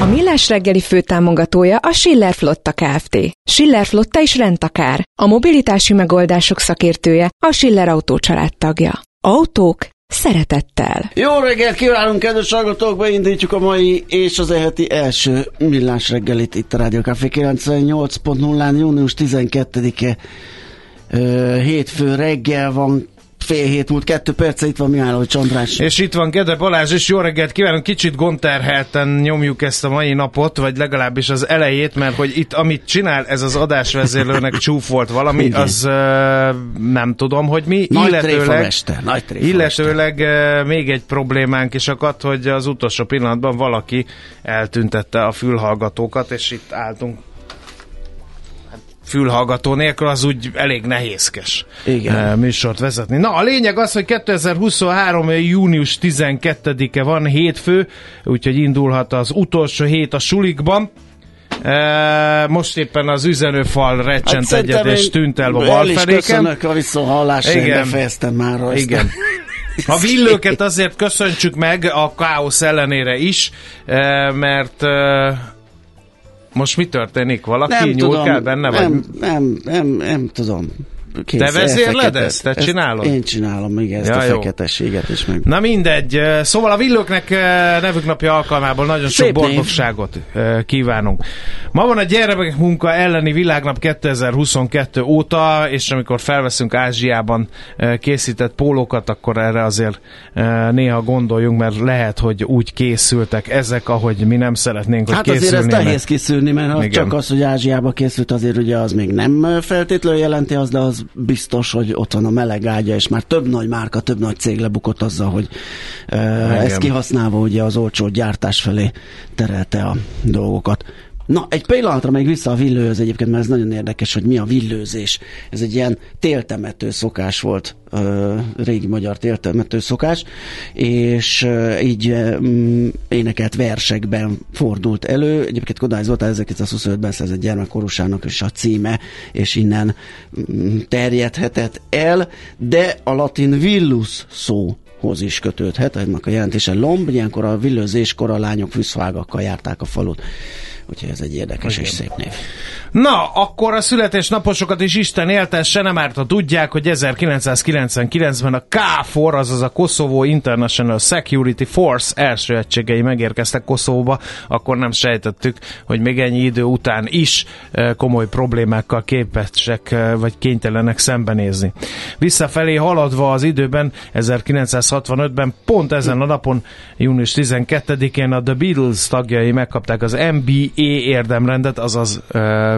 A Millás reggeli főtámogatója a Schiller Flotta Kft. Schiller Flotta is rendtakár. A mobilitási megoldások szakértője a Schiller Autó tagja. Autók szeretettel. Jó reggelt kívánunk, kedves hallgatók! Beindítjuk a mai és az eheti első millás reggelit itt a Rádió Café 98.0-án, június 12-e hétfő reggel van, fél hét múlt, kettő perce, itt van Mihály Csandrás. És itt van Gede Balázs, és jó reggelt kívánunk, kicsit gonterhelten nyomjuk ezt a mai napot, vagy legalábbis az elejét, mert hogy itt, amit csinál ez az adásvezérlőnek csúf volt valami, Igen. az uh, nem tudom, hogy mi. Nagy illetőleg, mester, nagy illetőleg uh, még egy problémánk is akadt, hogy az utolsó pillanatban valaki eltüntette a fülhallgatókat, és itt álltunk fülhallgató nélkül, az úgy elég nehézkes Igen. Eh, műsort vezetni. Na, a lényeg az, hogy 2023. június 12-e van, hétfő, úgyhogy indulhat az utolsó hét a sulikban. E, most éppen az üzenőfal recsent hát egyet, és tűnt el a balfedéken. köszönök a visszahallásra, Igen. befejeztem már azt. Igen. A villőket azért köszöntsük meg a káosz ellenére is, eh, mert most mi történik? Valaki nem nyúl tudom, kell benne? Nem, vagy? nem, nem, nem tudom. Kész, Te vezérled ezt? Te csinálod? Én csinálom, igen, ezt ja, a jó. feketességet is meg. Na mindegy, szóval a villőknek nevük napja alkalmából nagyon Szép sok boldogságot kívánunk. Ma van a gyermekek munka elleni világnap 2022 óta, és amikor felveszünk Ázsiában készített pólókat, akkor erre azért néha gondoljunk, mert lehet, hogy úgy készültek ezek, ahogy mi nem szeretnénk, hogy Hát azért ez nehéz készülni, mert ha csak az, hogy Ázsiába készült, azért ugye az még nem feltétlenül jelenti az, de az biztos, hogy ott van a meleg ágya, és már több nagy márka, több nagy cég lebukott azzal, hogy uh, ezt kihasználva ugye az olcsó gyártás felé terelte a dolgokat. Na, egy pillanatra még vissza a villőhöz egyébként, mert ez nagyon érdekes, hogy mi a villőzés. Ez egy ilyen téltemető szokás volt, ö, régi magyar téltemető szokás, és ö, így ö, énekelt versekben fordult elő. Egyébként Kodály Zoltán 1925-ben szerzett gyermekkorusának is a címe, és innen terjedhetett el, de a latin villus szó hoz is kötődhet, ennek a jelentése lomb, ilyenkor a villőzéskor a lányok fűszvágakkal járták a falut. Úgyhogy ez egy érdekes Igen. és szép név. Na, akkor a születésnaposokat is Isten éltesse, nem árt, ha tudják, hogy 1999-ben a KFOR, azaz a Kosovo International Security Force első egységei megérkeztek Koszovóba, akkor nem sejtettük, hogy még ennyi idő után is eh, komoly problémákkal képesek eh, vagy kénytelenek szembenézni. Visszafelé haladva az időben, 1965-ben, pont ezen a napon, június 12-én a The Beatles tagjai megkapták az NBA érdemrendet, azaz uh,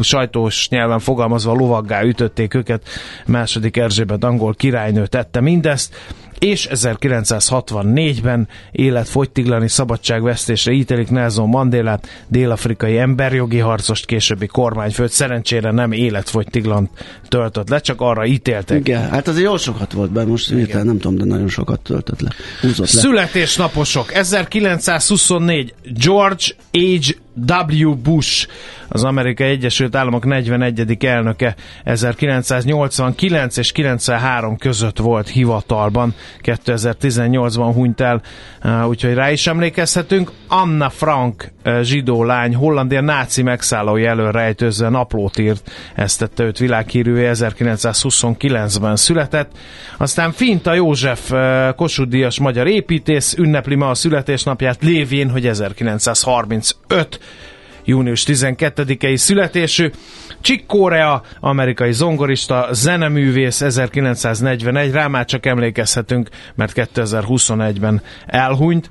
sajtós nyelven fogalmazva lovaggá ütötték őket. Második Erzsébet angol királynő tette mindezt. és 1964-ben életfogytiglani szabadságvesztésre ítélik Nelson Mandélát, dél-afrikai emberjogi harcost, későbbi kormányfőt. Szerencsére nem életfogytiglant töltött le, csak arra ítéltek. Igen, hát azért jó sokat volt be, most hirtelen nem tudom, de nagyon sokat töltött le. Húzott le. Születésnaposok. 1924 George H. W. Bush, az Amerikai Egyesült Államok 41. elnöke 1989 és 93 között volt hivatalban, 2018-ban hunyt el, úgyhogy rá is emlékezhetünk. Anna Frank, zsidó lány, Hollandia náci megszállói elől rejtőzve naplót írt, ezt tette őt világhírűvé, 1929-ben született. Aztán Finta József, Kossuth Díjas magyar építész, ünnepli ma a születésnapját lévén, hogy 1935 június 12-i születésű. Chick Corea, amerikai zongorista, zeneművész 1941, rá már csak emlékezhetünk, mert 2021-ben elhunyt.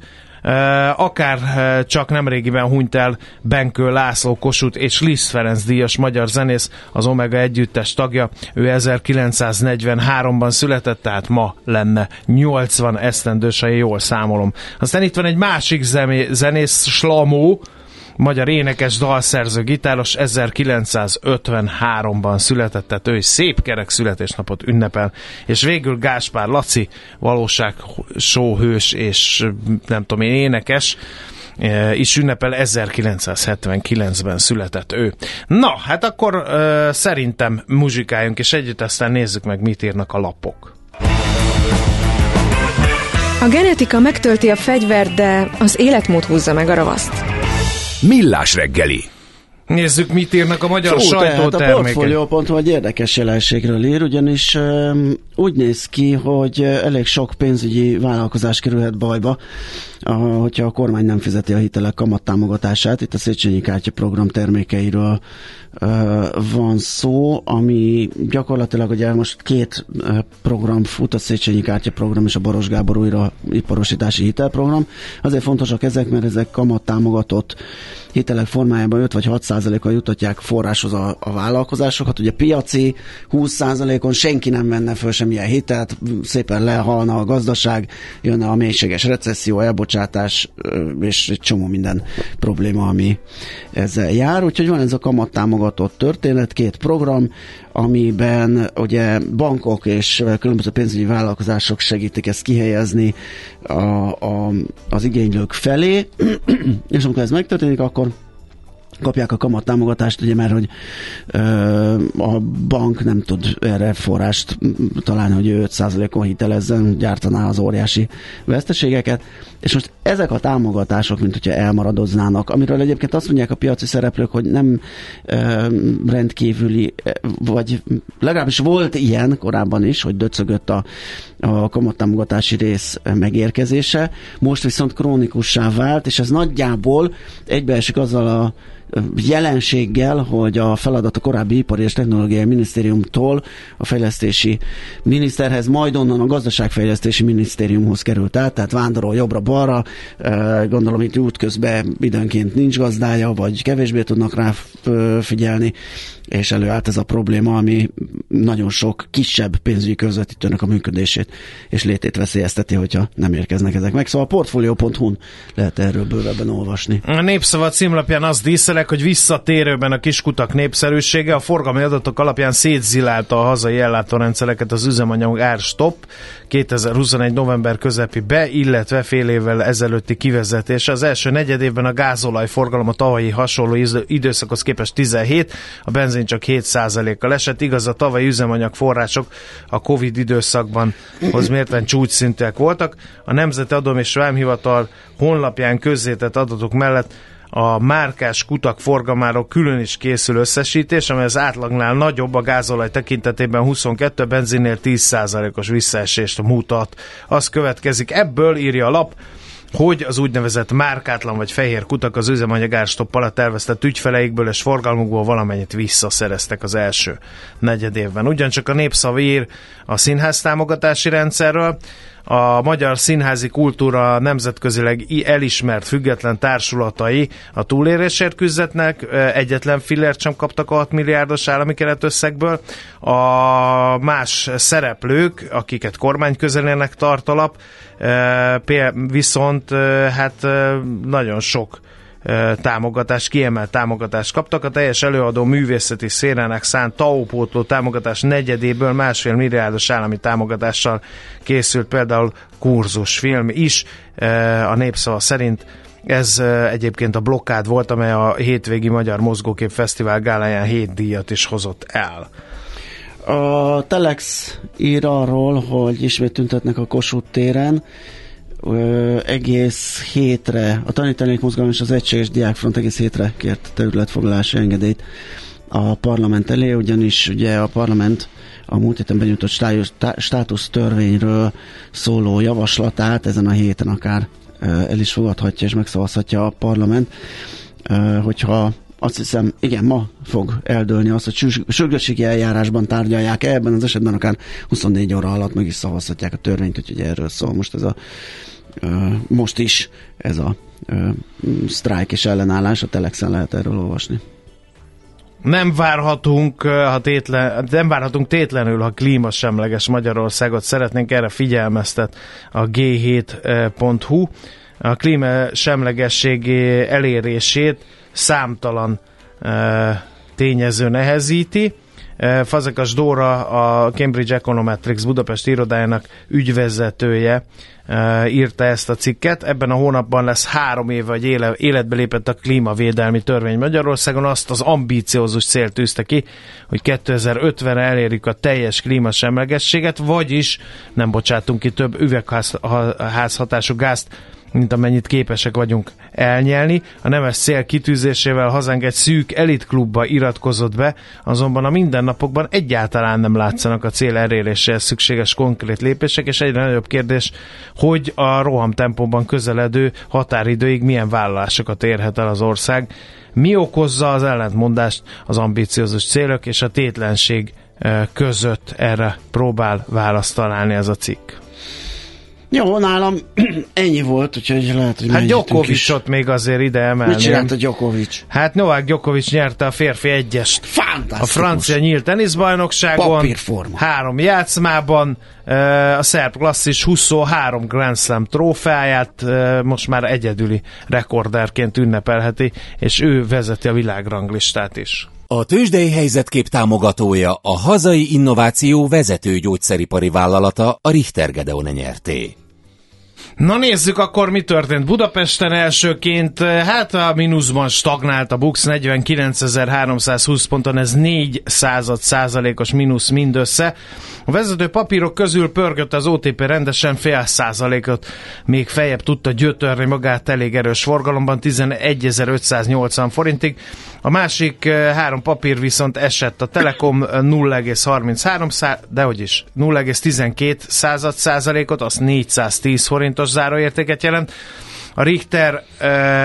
Akár csak nemrégiben hunyt el Benkő László Kossuth és Liszt Ferenc díjas magyar zenész, az Omega együttes tagja. Ő 1943-ban született, tehát ma lenne 80 esztendős, ha jól számolom. Aztán itt van egy másik zenész, Slamó, magyar énekes, dalszerző, gitáros 1953-ban született, tehát ő is szép kerek születésnapot ünnepel, és végül Gáspár Laci, valóság sóhős és nem tudom én énekes, e, is ünnepel 1979-ben született ő. Na, hát akkor uh, szerintem muzsikáljunk, és együtt aztán nézzük meg, mit írnak a lapok. A genetika megtölti a fegyvert, de az életmód húzza meg a ravaszt. Millás reggeli. Nézzük, mit írnak a magyar Fú, sajtótermékek. A Portfolio.hu egy érdekes jelenségről ír, ugyanis um, úgy néz ki, hogy elég sok pénzügyi vállalkozás kerülhet bajba, a, hogyha a kormány nem fizeti a hitelek kamattámogatását. Itt a Széchenyi Kártya program termékeiről uh, van szó, ami gyakorlatilag ugye most két program fut, a Széchenyi Kártya program és a Baros Gábor újra iparosítási hitelprogram. Azért fontosak ezek, mert ezek kamattámogatott hitelek formájában 5 vagy 6 százalékon jutatják forráshoz a, a vállalkozásokat. Ugye piaci 20 százalékon senki nem venne föl semmilyen hitelt, szépen lehalna a gazdaság, jönne a mélységes recesszió, elbocsátás és egy csomó minden probléma, ami ezzel jár. Úgyhogy van ez a kamat támogatott történet, két program, amiben ugye bankok és különböző pénzügyi vállalkozások segítik ezt kihelyezni a, a, az igénylők felé, és amikor ez megtörténik, akkor kapják a kamat támogatást, ugye mert hogy ö, a bank nem tud erre forrást találni, hogy 5%-on hitelezzen, gyártaná az óriási veszteségeket, és most ezek a támogatások, mint hogyha elmaradoznának, amiről egyébként azt mondják a piaci szereplők, hogy nem ö, rendkívüli, vagy legalábbis volt ilyen korábban is, hogy döcögött a, a kamattámogatási rész megérkezése, most viszont krónikussá vált, és ez nagyjából egybeesik azzal a jelenséggel, hogy a feladat a korábbi ipari és technológiai minisztériumtól a fejlesztési miniszterhez, majd onnan a gazdaságfejlesztési minisztériumhoz került át, tehát vándorol jobbra-balra, gondolom itt útközben időnként nincs gazdája, vagy kevésbé tudnak rá figyelni, és előállt ez a probléma, ami nagyon sok kisebb pénzügyi közvetítőnek a működését és létét veszélyezteti, hogyha nem érkeznek ezek meg. Szóval a portfolio.hu-n lehet erről bővebben olvasni. A népszava címlapján az díszelek, hogy visszatérőben a kiskutak népszerűsége a forgalmi adatok alapján szétzilálta a hazai ellátórendszereket az üzemanyag árstop 2021. november közepi be, illetve fél évvel ezelőtti kivezetése. Az első negyed évben a gázolaj forgalom a tavalyi hasonló időszakhoz képest 17, a benzin csak 7%-kal esett. Igaz, a tavalyi üzemanyag források a Covid időszakban hoz mérten csúcsszintűek voltak. A Nemzeti Adom és Vámhivatal honlapján közzétett adatok mellett a márkás kutak forgalmáról külön is készül összesítés, amely az átlagnál nagyobb a gázolaj tekintetében 22, a benzinnél 10%-os visszaesést mutat. Az következik, ebből írja a lap, hogy az úgynevezett márkátlan vagy fehér kutak az üzemanyag árstopp alatt terveztett ügyfeleikből és forgalmukból valamennyit visszaszereztek az első negyed évben. Ugyancsak a népszavír a színház támogatási rendszerről, a magyar színházi kultúra nemzetközileg elismert független társulatai a túlérésért küzdetnek, egyetlen fillért sem kaptak a 6 milliárdos állami keretösszegből. A más szereplők, akiket kormány közelének tart alap, viszont hát nagyon sok támogatást, kiemelt támogatást kaptak. A teljes előadó művészeti szérának szánt taupótló támogatás negyedéből másfél milliárdos állami támogatással készült például kurzusfilm is. A népszava szerint ez egyébként a blokkád volt, amely a hétvégi Magyar Mozgókép Fesztivál gáláján hét díjat is hozott el. A Telex ír arról, hogy ismét tüntetnek a Kossuth téren, ö, egész hétre, a tanítanék mozgalom és az Egységes Diákfront egész hétre kért területfoglalási engedélyt a parlament elé, ugyanis ugye a parlament a múlt héten benyújtott státusz törvényről szóló javaslatát ezen a héten akár el is fogadhatja és megszavazhatja a parlament, hogyha azt hiszem, igen, ma fog eldőlni azt, hogy sürgősségi eljárásban tárgyalják ebben az esetben akár 24 óra alatt meg is szavazhatják a törvényt, úgyhogy erről szól most ez a most is ez a sztrájk és ellenállás, a Telexen lehet erről olvasni. Nem várhatunk, ha tétlen, nem várhatunk tétlenül, ha klímasemleges Magyarországot szeretnénk, erre figyelmeztet a g7.hu. A klímasemlegesség elérését számtalan tényező nehezíti. Fazekas Dóra, a Cambridge Econometrics Budapest irodájának ügyvezetője írta ezt a cikket. Ebben a hónapban lesz három év, vagy éle, életbe lépett a klímavédelmi törvény Magyarországon. Azt az ambíciózus célt tűzte ki, hogy 2050-re elérjük a teljes klímasemlegességet, vagyis nem bocsátunk ki több üvegházhatású gázt mint amennyit képesek vagyunk elnyelni. A nemes cél kitűzésével hazánk egy szűk elitklubba iratkozott be, azonban a mindennapokban egyáltalán nem látszanak a cél eléréséhez szükséges konkrét lépések, és egyre nagyobb kérdés, hogy a rohamtempóban közeledő határidőig milyen vállalásokat érhet el az ország. Mi okozza az ellentmondást az ambiciózus célok és a tétlenség eh, között erre próbál választ találni ez a cikk. Jó, nálam ennyi volt, úgyhogy lehet, hogy Hát Gyokovicsot még azért ide emelni. Mit csinált a Gyokovics? Hát Novák Gyokovics nyerte a férfi egyest. Fantasztikus. A francia nyílt teniszbajnokságon. Papírforma. Három játszmában. A szerb klasszis 23 Grand Slam trófeáját most már egyedüli rekorderként ünnepelheti, és ő vezeti a világranglistát is. A tőzsdei helyzetkép támogatója a hazai innováció vezető gyógyszeripari vállalata a Richter Gedeon nyerté. Na nézzük akkor, mi történt Budapesten elsőként. Hát a mínuszban stagnált a Bux 49.320 ponton, ez 4 század százalékos mínusz mindössze. A vezető papírok közül pörgött az OTP rendesen fél százalékot, még feljebb tudta gyötörni magát elég erős forgalomban 11.580 forintig. A másik eh, három papír viszont esett. A Telekom 0,33, de hogy is 0,12 század százalékot, az 410 forintos záróértéket jelent. A Richter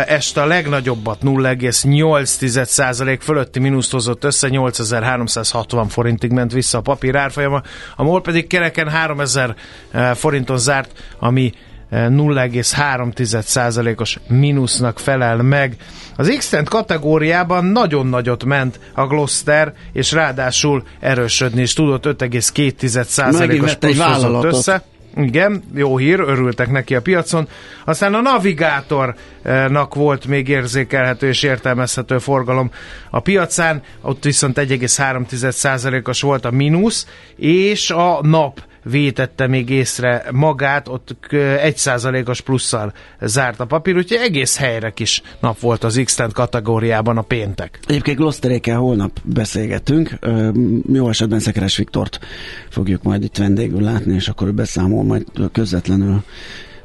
este a legnagyobbat 0,8% fölötti mínuszt hozott össze, 8360 forintig ment vissza a papír árfolyama, a MOL pedig kereken 3000 forinton zárt, ami 0,3%-os mínusznak felel meg. Az x kategóriában nagyon nagyot ment a Gloster, és ráadásul erősödni is tudott, 5,2%-os plusz hozott össze. Igen, jó hír, örültek neki a piacon. Aztán a navigátornak volt még érzékelhető és értelmezhető forgalom a piacán, ott viszont 1,3%-os volt a mínusz, és a nap vétette még észre magát, ott egy százalékos plusszal zárt a papír, úgyhogy egész helyre kis nap volt az x kategóriában a péntek. Egyébként Glosterékkel holnap beszélgetünk, jó esetben Szekeres Viktort fogjuk majd itt vendégül látni, és akkor ő beszámol majd közvetlenül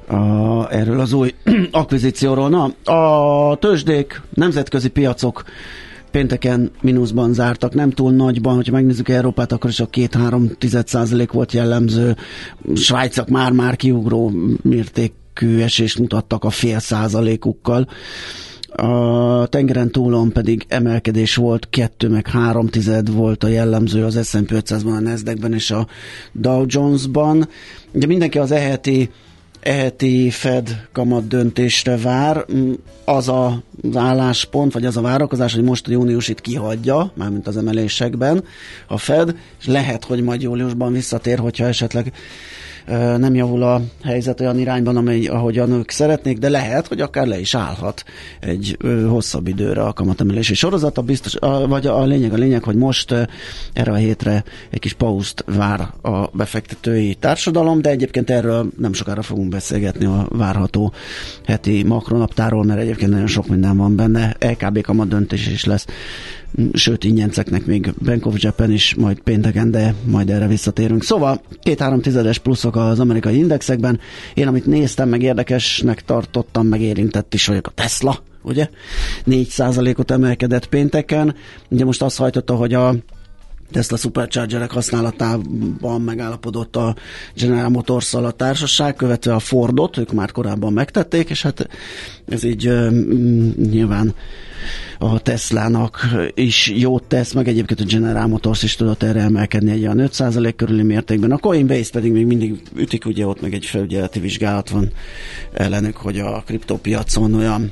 a, erről az új akvizícióról. Na, a tőzsdék, nemzetközi piacok pénteken mínuszban zártak, nem túl nagyban, hogyha megnézzük Európát, akkor is a 2-3 százalék volt jellemző. Svájcak már-már kiugró mértékű esést mutattak a fél százalékukkal. a tengeren túlon pedig emelkedés volt, 2 meg 3 tized volt a jellemző az S&P 500-ban, a Nasdaq-ben és a Dow Jones-ban. Ugye mindenki az eheti eheti Fed kamat döntésre vár. Az a, az álláspont, vagy az a várakozás, hogy most a júniusit kihagyja, mármint az emelésekben a Fed, és lehet, hogy majd júliusban visszatér, hogyha esetleg nem javul a helyzet olyan irányban, amely, ahogy a nők szeretnék, de lehet, hogy akár le is állhat egy hosszabb időre a kamatemelési sorozata. Biztos, a, vagy a lényeg a lényeg, hogy most erre a hétre egy kis pauszt vár a befektetői társadalom, de egyébként erről nem sokára fogunk beszélgetni a várható heti makronaptáról, mert egyébként nagyon sok minden van benne. LKB kamat döntés is lesz sőt ingyenceknek még Bank of Japan is majd pénteken, de majd erre visszatérünk. Szóval két-három tizedes pluszok az amerikai indexekben. Én amit néztem, meg érdekesnek tartottam, meg érintett is vagyok a Tesla, ugye? 4%-ot emelkedett pénteken. Ugye most azt hajtotta, hogy a Tesla Superchargerek használatában megállapodott a General motors a társaság, követve a Fordot, ők már korábban megtették, és hát ez így nyilván a Teslának is jót tesz, meg egyébként a General Motors is tudott erre emelkedni egy olyan 5% körüli mértékben. A Coinbase pedig még mindig ütik, ugye ott meg egy felügyeleti vizsgálat van ellenük, hogy a kriptopiacon olyan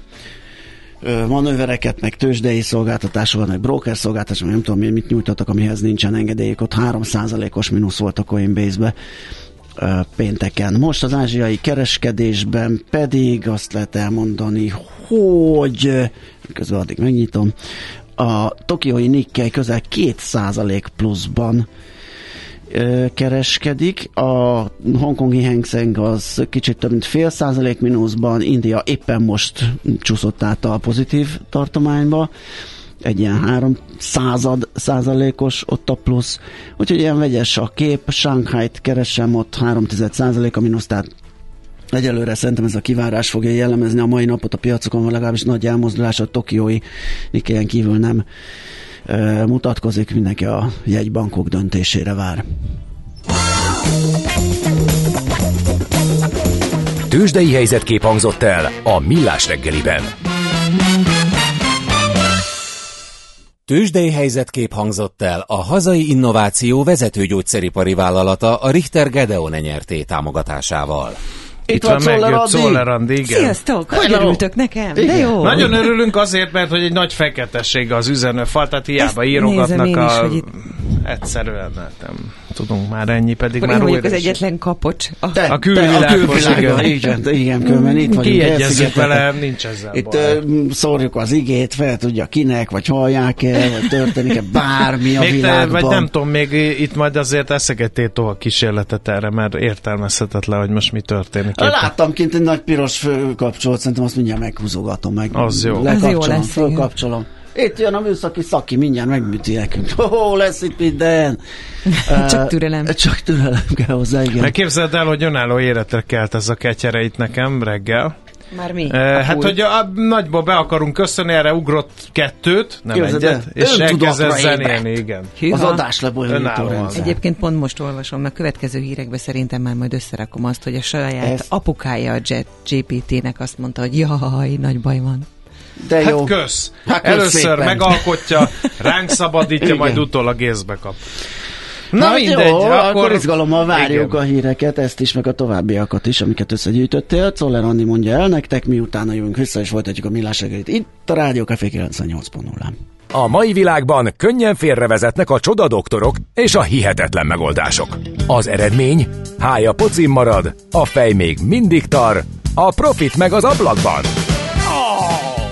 manővereket, meg tőzsdei szolgáltatásokat, meg broker szolgáltatásokat, nem tudom, mit nyújtottak, amihez nincsen engedélyük. Ott 3%-os mínusz volt a Coinbase-be pénteken. Most az ázsiai kereskedésben pedig azt lehet elmondani, hogy közben addig megnyitom, a tokiói Nikkei közel 2% pluszban kereskedik. A hongkongi Hang Seng az kicsit több mint fél százalék mínuszban, India éppen most csúszott át a pozitív tartományba, egy ilyen három század százalékos ott a plusz, úgyhogy ilyen vegyes a kép, Shanghai-t keresem ott 3 százalék a mínusz, tehát Egyelőre szerintem ez a kivárás fogja jellemezni a mai napot a piacokon, legalábbis nagy elmozdulás a tokiói Nikkejen kívül nem mutatkozik, mindenki a jegybankok döntésére vár. Tőzsdei helyzetkép hangzott el a Millás reggeliben. Tőzsdei helyzetkép hangzott el a hazai innováció vezető gyógyszeripari vállalata a Richter Gedeon nyerté támogatásával. Itt, van, van megjött Szoller Andi, igen. Sziasztok, hogy örültök nekem? De jó. Nagyon örülünk azért, mert hogy egy nagy feketesség az üzenőfal, tehát hiába Ezt írogatnak a... Is, itt... Egyszerűen nem tudunk már ennyi, pedig Akkor már újra az egyetlen kapocs. A, de, a külvilágos, igen. igen. Igen, különben itt vagyunk. Kiegyezzük vele, nincs ezzel Itt baj. szórjuk az igét, fel tudja kinek, vagy hallják-e, vagy történik-e bármi a még világban. Te, vagy nem tudom, még itt majd azért eszegettél tovább kísérletet erre, mert értelmezhetetlen, hogy most mi történik. Láttam kint egy nagy piros kapcsolat, szerintem azt mindjárt meghúzogatom meg. Az jó. Az jó lesz. Fölkapcsolom. Itt jön a műszaki szaki, mindjárt megműti nekünk. Ó, lesz itt minden. Csak türelem. Uh, csak türelem kell hozzá, igen. Megképzeld el, hogy önálló életre kelt ez a ketyereit nekem reggel. Már mi? Uh, hát, hogy a, a nagyba be akarunk köszönni, erre ugrott kettőt, nem Képzeld egyet, és elkezdett zenélni, igen. Hűha. Az adás lebonyolító Egyébként pont most olvasom, mert következő hírekben szerintem már majd összerakom azt, hogy a saját Ez... apukája a Jet GPT-nek azt mondta, hogy jaj, nagy baj van. De hát jó. Hát kösz. Hát Először szépen. megalkotja, ránk szabadítja, majd utólag észbe kap. Na hát mindegy, jó, akkor... akkor izgalommal várjuk igen. a híreket, ezt is, meg a továbbiakat is, amiket összegyűjtöttél. Czoller Andi mondja el nektek, mi utána jövünk vissza, és folytatjuk a millás Itt a Rádió Café 98.0. A mai világban könnyen félrevezetnek a csoda doktorok és a hihetetlen megoldások. Az eredmény? Hája pocim marad, a fej még mindig tar, a profit meg az ablakban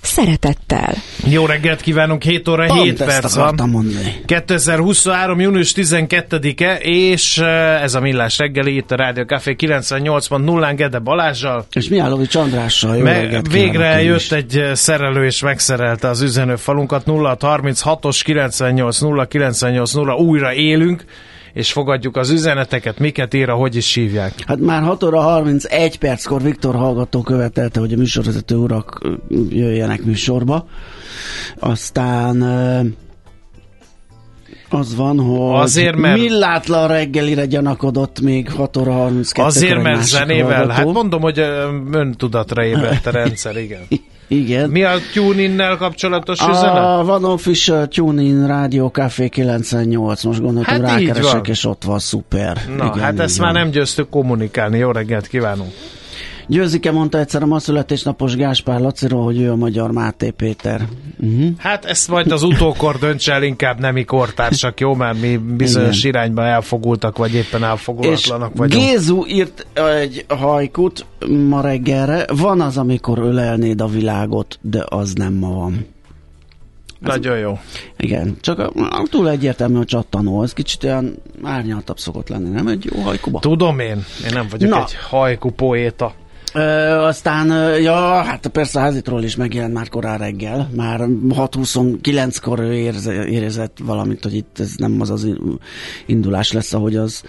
szeretettel. Jó reggelt kívánunk, 7 óra Pont 7 perc van. Mondani. 2023. június 12-e, és eh, ez a Millás reggeli itt a Rádió Café 98.0-án Gede Balázsal. És Mihálovics Andrással. Jó Me- végre jött is. egy eh, szerelő és megszerelte az üzenőfalunkat 0636-os 98 0 98 0 újra élünk és fogadjuk az üzeneteket, miket ír, hogy is hívják. Hát már 6 óra 31 perckor Viktor hallgató követelte, hogy a műsorvezető urak jöjjenek műsorba. Aztán az van, hogy azért, mert... millátlan reggelire gyanakodott még 6 óra 32 Azért, mert zenével, hallgató. hát mondom, hogy öntudatra ébredt a rendszer, igen. Igen. Mi a tune kapcsolatos a üzenet? A Van Official TuneIn Rádió Café 98, most gondoltam hát rákeresek, és ott van, szuper. Na, Igen, hát ezt már nem győztük kommunikálni. Jó reggelt kívánunk! Győzike mondta egyszer a ma születésnapos Gáspár Laciról, hogy ő a magyar Máté Péter. Uh-huh. Hát ezt majd az utókor döntse el, inkább nemi kortársak, jó? Mert mi bizonyos Igen. irányba elfogultak, vagy éppen elfogulatlanak vagyunk. Gézu írt egy hajkut ma reggelre. Van az, amikor ölelnéd a világot, de az nem ma van. Ez Nagyon jó. Igen, csak a, a, túl egyértelmű a csattanó, ez kicsit olyan árnyaltabb szokott lenni, nem egy jó hajkuba? Tudom én, én nem vagyok Na. egy hajku poéta. Ö, aztán, ja, hát persze házitról is megjelent már korán reggel, már 6.29-kor érezett valamit, hogy itt ez nem az az indulás lesz, ahogy az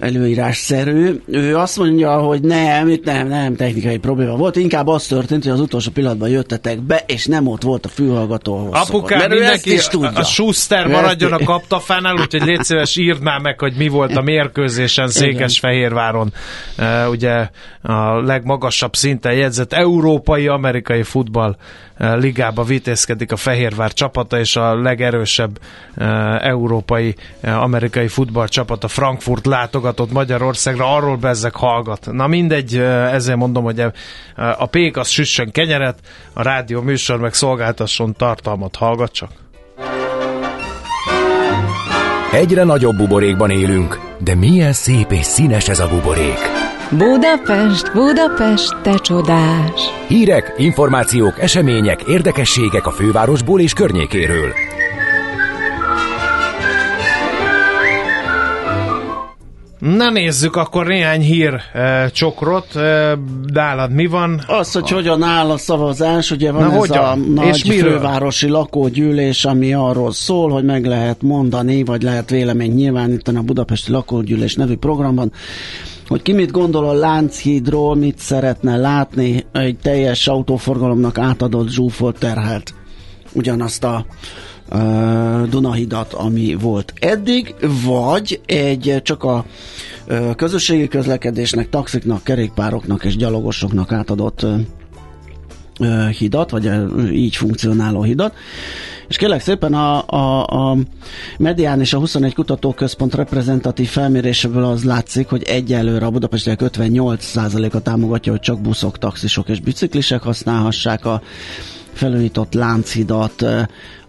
előírásszerű. Ő azt mondja, hogy nem, itt nem, nem technikai probléma volt, inkább az történt, hogy az utolsó pillanatban jöttetek be, és nem ott volt a fülhallgató. Apukám, mindenki is tudja. a Schuster maradjon a kaptafánál, úgyhogy légy szíves, írd már meg, hogy mi volt a mérkőzésen Székesfehérváron. Uh, ugye a legmagasabb szinten jegyzett európai-amerikai futball ligába vitézkedik a Fehérvár csapata, és a legerősebb európai amerikai futball csapata Frankfurt látogatott Magyarországra, arról bezzek hallgat. Na mindegy, ezért mondom, hogy a pék az süssön kenyeret, a rádió műsor meg szolgáltasson tartalmat, hallgat csak. Egyre nagyobb buborékban élünk, de milyen szép és színes ez a buborék! Budapest, Budapest, te csodás! Hírek, információk, események, érdekességek a fővárosból és környékéről. Na nézzük akkor néhány hír e, csokrot. E, nálad mi van? Az, hogy hogyan áll a szavazás, ugye van Na, ez hogyan? a nagy És fővárosi lakógyűlés, ami arról szól, hogy meg lehet mondani, vagy lehet vélemény nyilvánítani a Budapesti Lakógyűlés nevű programban, hogy ki mit gondol a Lánchídról, mit szeretne látni egy teljes autóforgalomnak átadott zsúfolt terhelt. Ugyanazt a uh, Dunahidat, ami volt eddig, vagy egy csak a uh, közösségi közlekedésnek, taxiknak, kerékpároknak és gyalogosoknak átadott uh, hidat, vagy így funkcionáló hidat. És kérlek szépen a, a, a Medián és a 21 Kutatóközpont reprezentatív felméréseből az látszik, hogy egyelőre a budapestiek 58%-a támogatja, hogy csak buszok, taxisok és biciklisek használhassák a felújított lánchidat.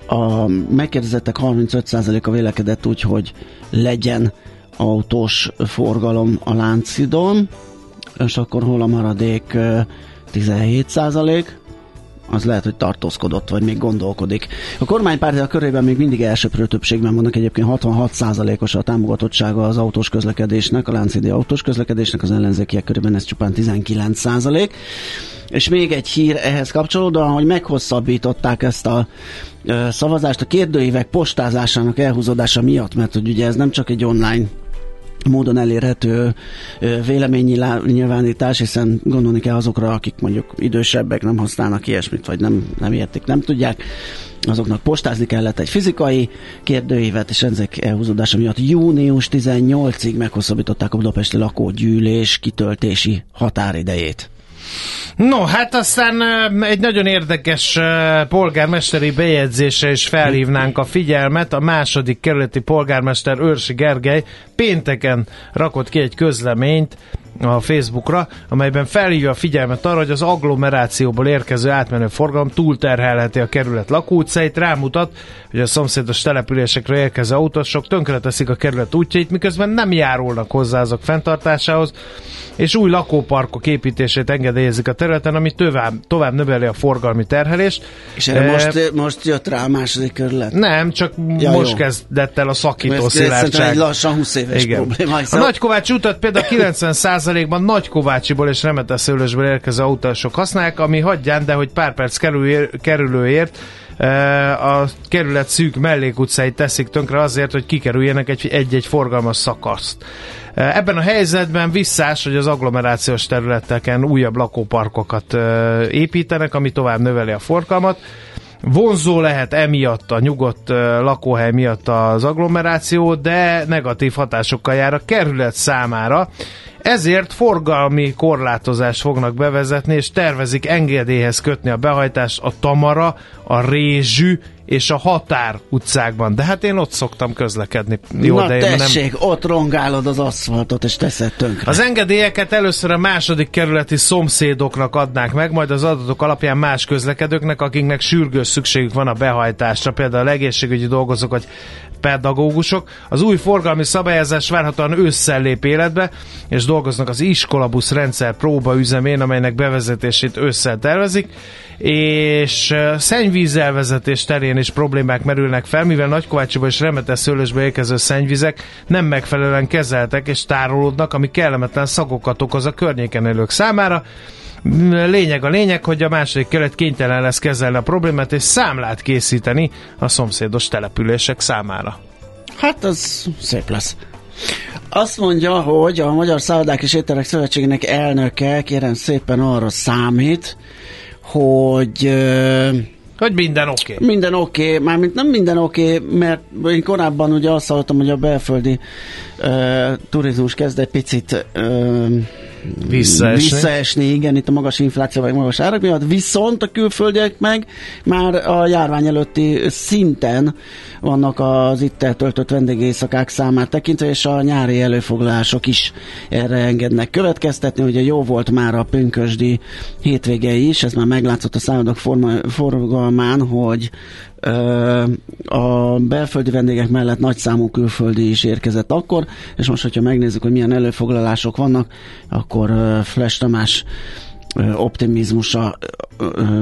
A megkérdezettek 35%-a vélekedett úgy, hogy legyen autós forgalom a Lánchidon, és akkor hol a maradék 17 százalék, az lehet, hogy tartózkodott, vagy még gondolkodik. A kormánypárti a körében még mindig elsőprő többségben vannak, egyébként 66%-os a támogatottsága az autós közlekedésnek, a Lánchidi autós közlekedésnek, az ellenzékiek körében ez csupán 19%. És még egy hír ehhez kapcsolódóan, hogy meghosszabbították ezt a szavazást a kérdőívek postázásának elhúzódása miatt, mert hogy ugye ez nem csak egy online módon elérhető véleményi nyilvánítás, hiszen gondolni kell azokra, akik mondjuk idősebbek, nem használnak ilyesmit, vagy nem, nem értik, nem tudják, azoknak postázni kellett egy fizikai kérdőívet, és ezek elhúzódása miatt június 18-ig meghosszabbították a budapesti lakógyűlés kitöltési határidejét. No, hát aztán egy nagyon érdekes polgármesteri bejegyzésre is felhívnánk a figyelmet. A második kerületi polgármester Őrsi Gergely pénteken rakott ki egy közleményt, a Facebookra, amelyben felhívja a figyelmet arra, hogy az agglomerációból érkező átmenő forgalom túlterhelheti a kerület lakóutcáit, rámutat, hogy a szomszédos településekre érkező autósok tönkreteszik a kerület útjait, miközben nem járulnak hozzá azok fenntartásához, és új lakóparkok építését engedélyezik a területen, ami tovább, tovább növeli a forgalmi terhelést. És erre e, most, most jött rá a második kerület? Nem, csak ja, most jó. kezdett el a szakító szilárdság. egy lassan 20 éves Igen. probléma. A Nagykovács utat például 90%-ban Nagykovácsiból és Remeteszőlősből érkező autósok használják, ami hagyján, de hogy pár perc kerül, kerülőért a kerület szűk mellékutcáit teszik tönkre azért, hogy kikerüljenek egy-egy forgalmas szakaszt. Ebben a helyzetben visszás, hogy az agglomerációs területeken újabb lakóparkokat építenek, ami tovább növeli a forgalmat. Vonzó lehet emiatt a nyugodt lakóhely miatt az agglomeráció, de negatív hatásokkal jár a kerület számára. Ezért forgalmi korlátozást fognak bevezetni, és tervezik engedélyhez kötni a behajtást a Tamara, a Rézsű és a Határ utcákban. De hát én ott szoktam közlekedni. Jó, Na de tessék, nem... ott rongálod az aszfaltot, és teszed tönkre. Az engedélyeket először a második kerületi szomszédoknak adnák meg, majd az adatok alapján más közlekedőknek, akiknek sürgős szükségük van a behajtásra, például a egészségügyi dolgozók, vagy pedagógusok. Az új forgalmi szabályozás várhatóan ősszel lép életbe, és dolgoznak az iskolabusz rendszer próbaüzemén, amelynek bevezetését ősszel tervezik és szennyvízelvezetés terén is problémák merülnek fel, mivel Nagykovácsiba és Remete szőlősbe érkező szennyvizek nem megfelelően kezeltek és tárolódnak, ami kellemetlen szagokat okoz a környéken élők számára. Lényeg a lényeg, hogy a második kelet kénytelen lesz kezelni a problémát és számlát készíteni a szomszédos települések számára. Hát az szép lesz. Azt mondja, hogy a Magyar Szállodák és Ételek Szövetségének elnöke kérem szépen arra számít, hogy hogy minden oké. Okay. Minden oké, okay. mármint nem minden oké, okay, mert én korábban ugye azt hallottam, hogy a belföldi uh, turizmus kezd egy picit uh, visszaesni. visszaesni, igen, itt a magas infláció vagy magas árak miatt, viszont a külföldiek meg már a járvány előtti szinten vannak az itt eltöltött vendégészakák számát tekintve, és a nyári előfoglalások is erre engednek következtetni. Ugye jó volt már a pünkösdi hétvége is, ez már meglátszott a szállodok forgalmán, hogy a belföldi vendégek mellett nagy számú külföldi is érkezett akkor, és most, hogyha megnézzük, hogy milyen előfoglalások vannak, akkor Flash Tamás optimizmusa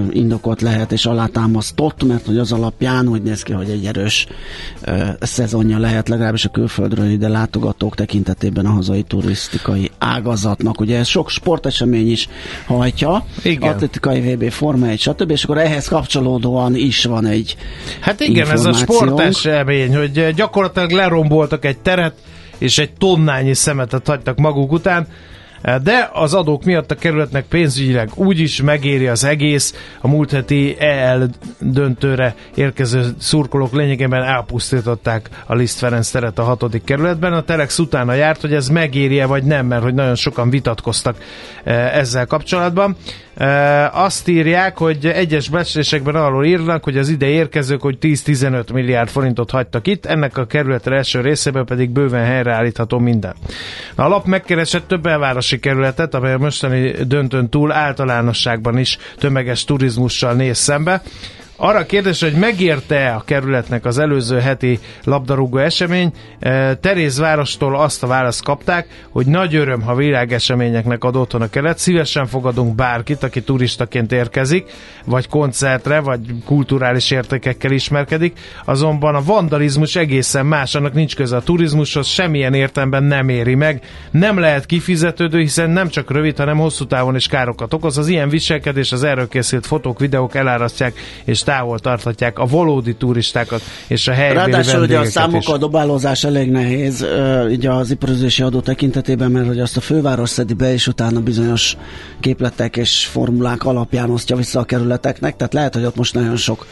indokot lehet és alátámasztott, mert hogy az alapján úgy néz ki, hogy egy erős szezonja lehet legalábbis a külföldről ide látogatók tekintetében a hazai turisztikai ágazatnak. Ugye ez sok sportesemény is hajtja, igen. atletikai VB, Forma 1, stb. És akkor ehhez kapcsolódóan is van egy Hát igen, ez a sportesemény, hogy gyakorlatilag leromboltak egy teret, és egy tonnányi szemetet hagytak maguk után, de az adók miatt a kerületnek pénzügyileg úgyis megéri az egész. A múlt heti EL döntőre érkező szurkolók lényegében elpusztították a Liszt Ferenc teret a hatodik kerületben. A Telex utána járt, hogy ez megéri-e vagy nem, mert hogy nagyon sokan vitatkoztak eh, ezzel kapcsolatban. Azt írják, hogy egyes becslésekben arról írnak, hogy az ide érkezők, hogy 10-15 milliárd forintot hagytak itt, ennek a kerületre első részében pedig bőven helyreállítható minden. A lap megkeresett több elvárosi kerületet, amely a mostani döntőn túl általánosságban is tömeges turizmussal néz szembe. Arra a kérdés, hogy megérte a kerületnek az előző heti labdarúgó esemény, e, Terézvárostól azt a választ kapták, hogy nagy öröm, ha világeseményeknek ad otthon a kelet, szívesen fogadunk bárkit, aki turistaként érkezik, vagy koncertre, vagy kulturális értékekkel ismerkedik, azonban a vandalizmus egészen más, annak nincs köze a turizmushoz, semmilyen értemben nem éri meg, nem lehet kifizetődő, hiszen nem csak rövid, hanem hosszú távon is károkat okoz. Az ilyen viselkedés, az erről készült fotók, videók elárasztják és távol tarthatják a valódi turistákat és a helybéli Ráadásul ugye a számokkal is. dobálózás elég nehéz, így az iparozési adó tekintetében, mert hogy azt a főváros szedi be, és utána bizonyos képletek és formulák alapján osztja vissza a kerületeknek, tehát lehet, hogy ott most nagyon sok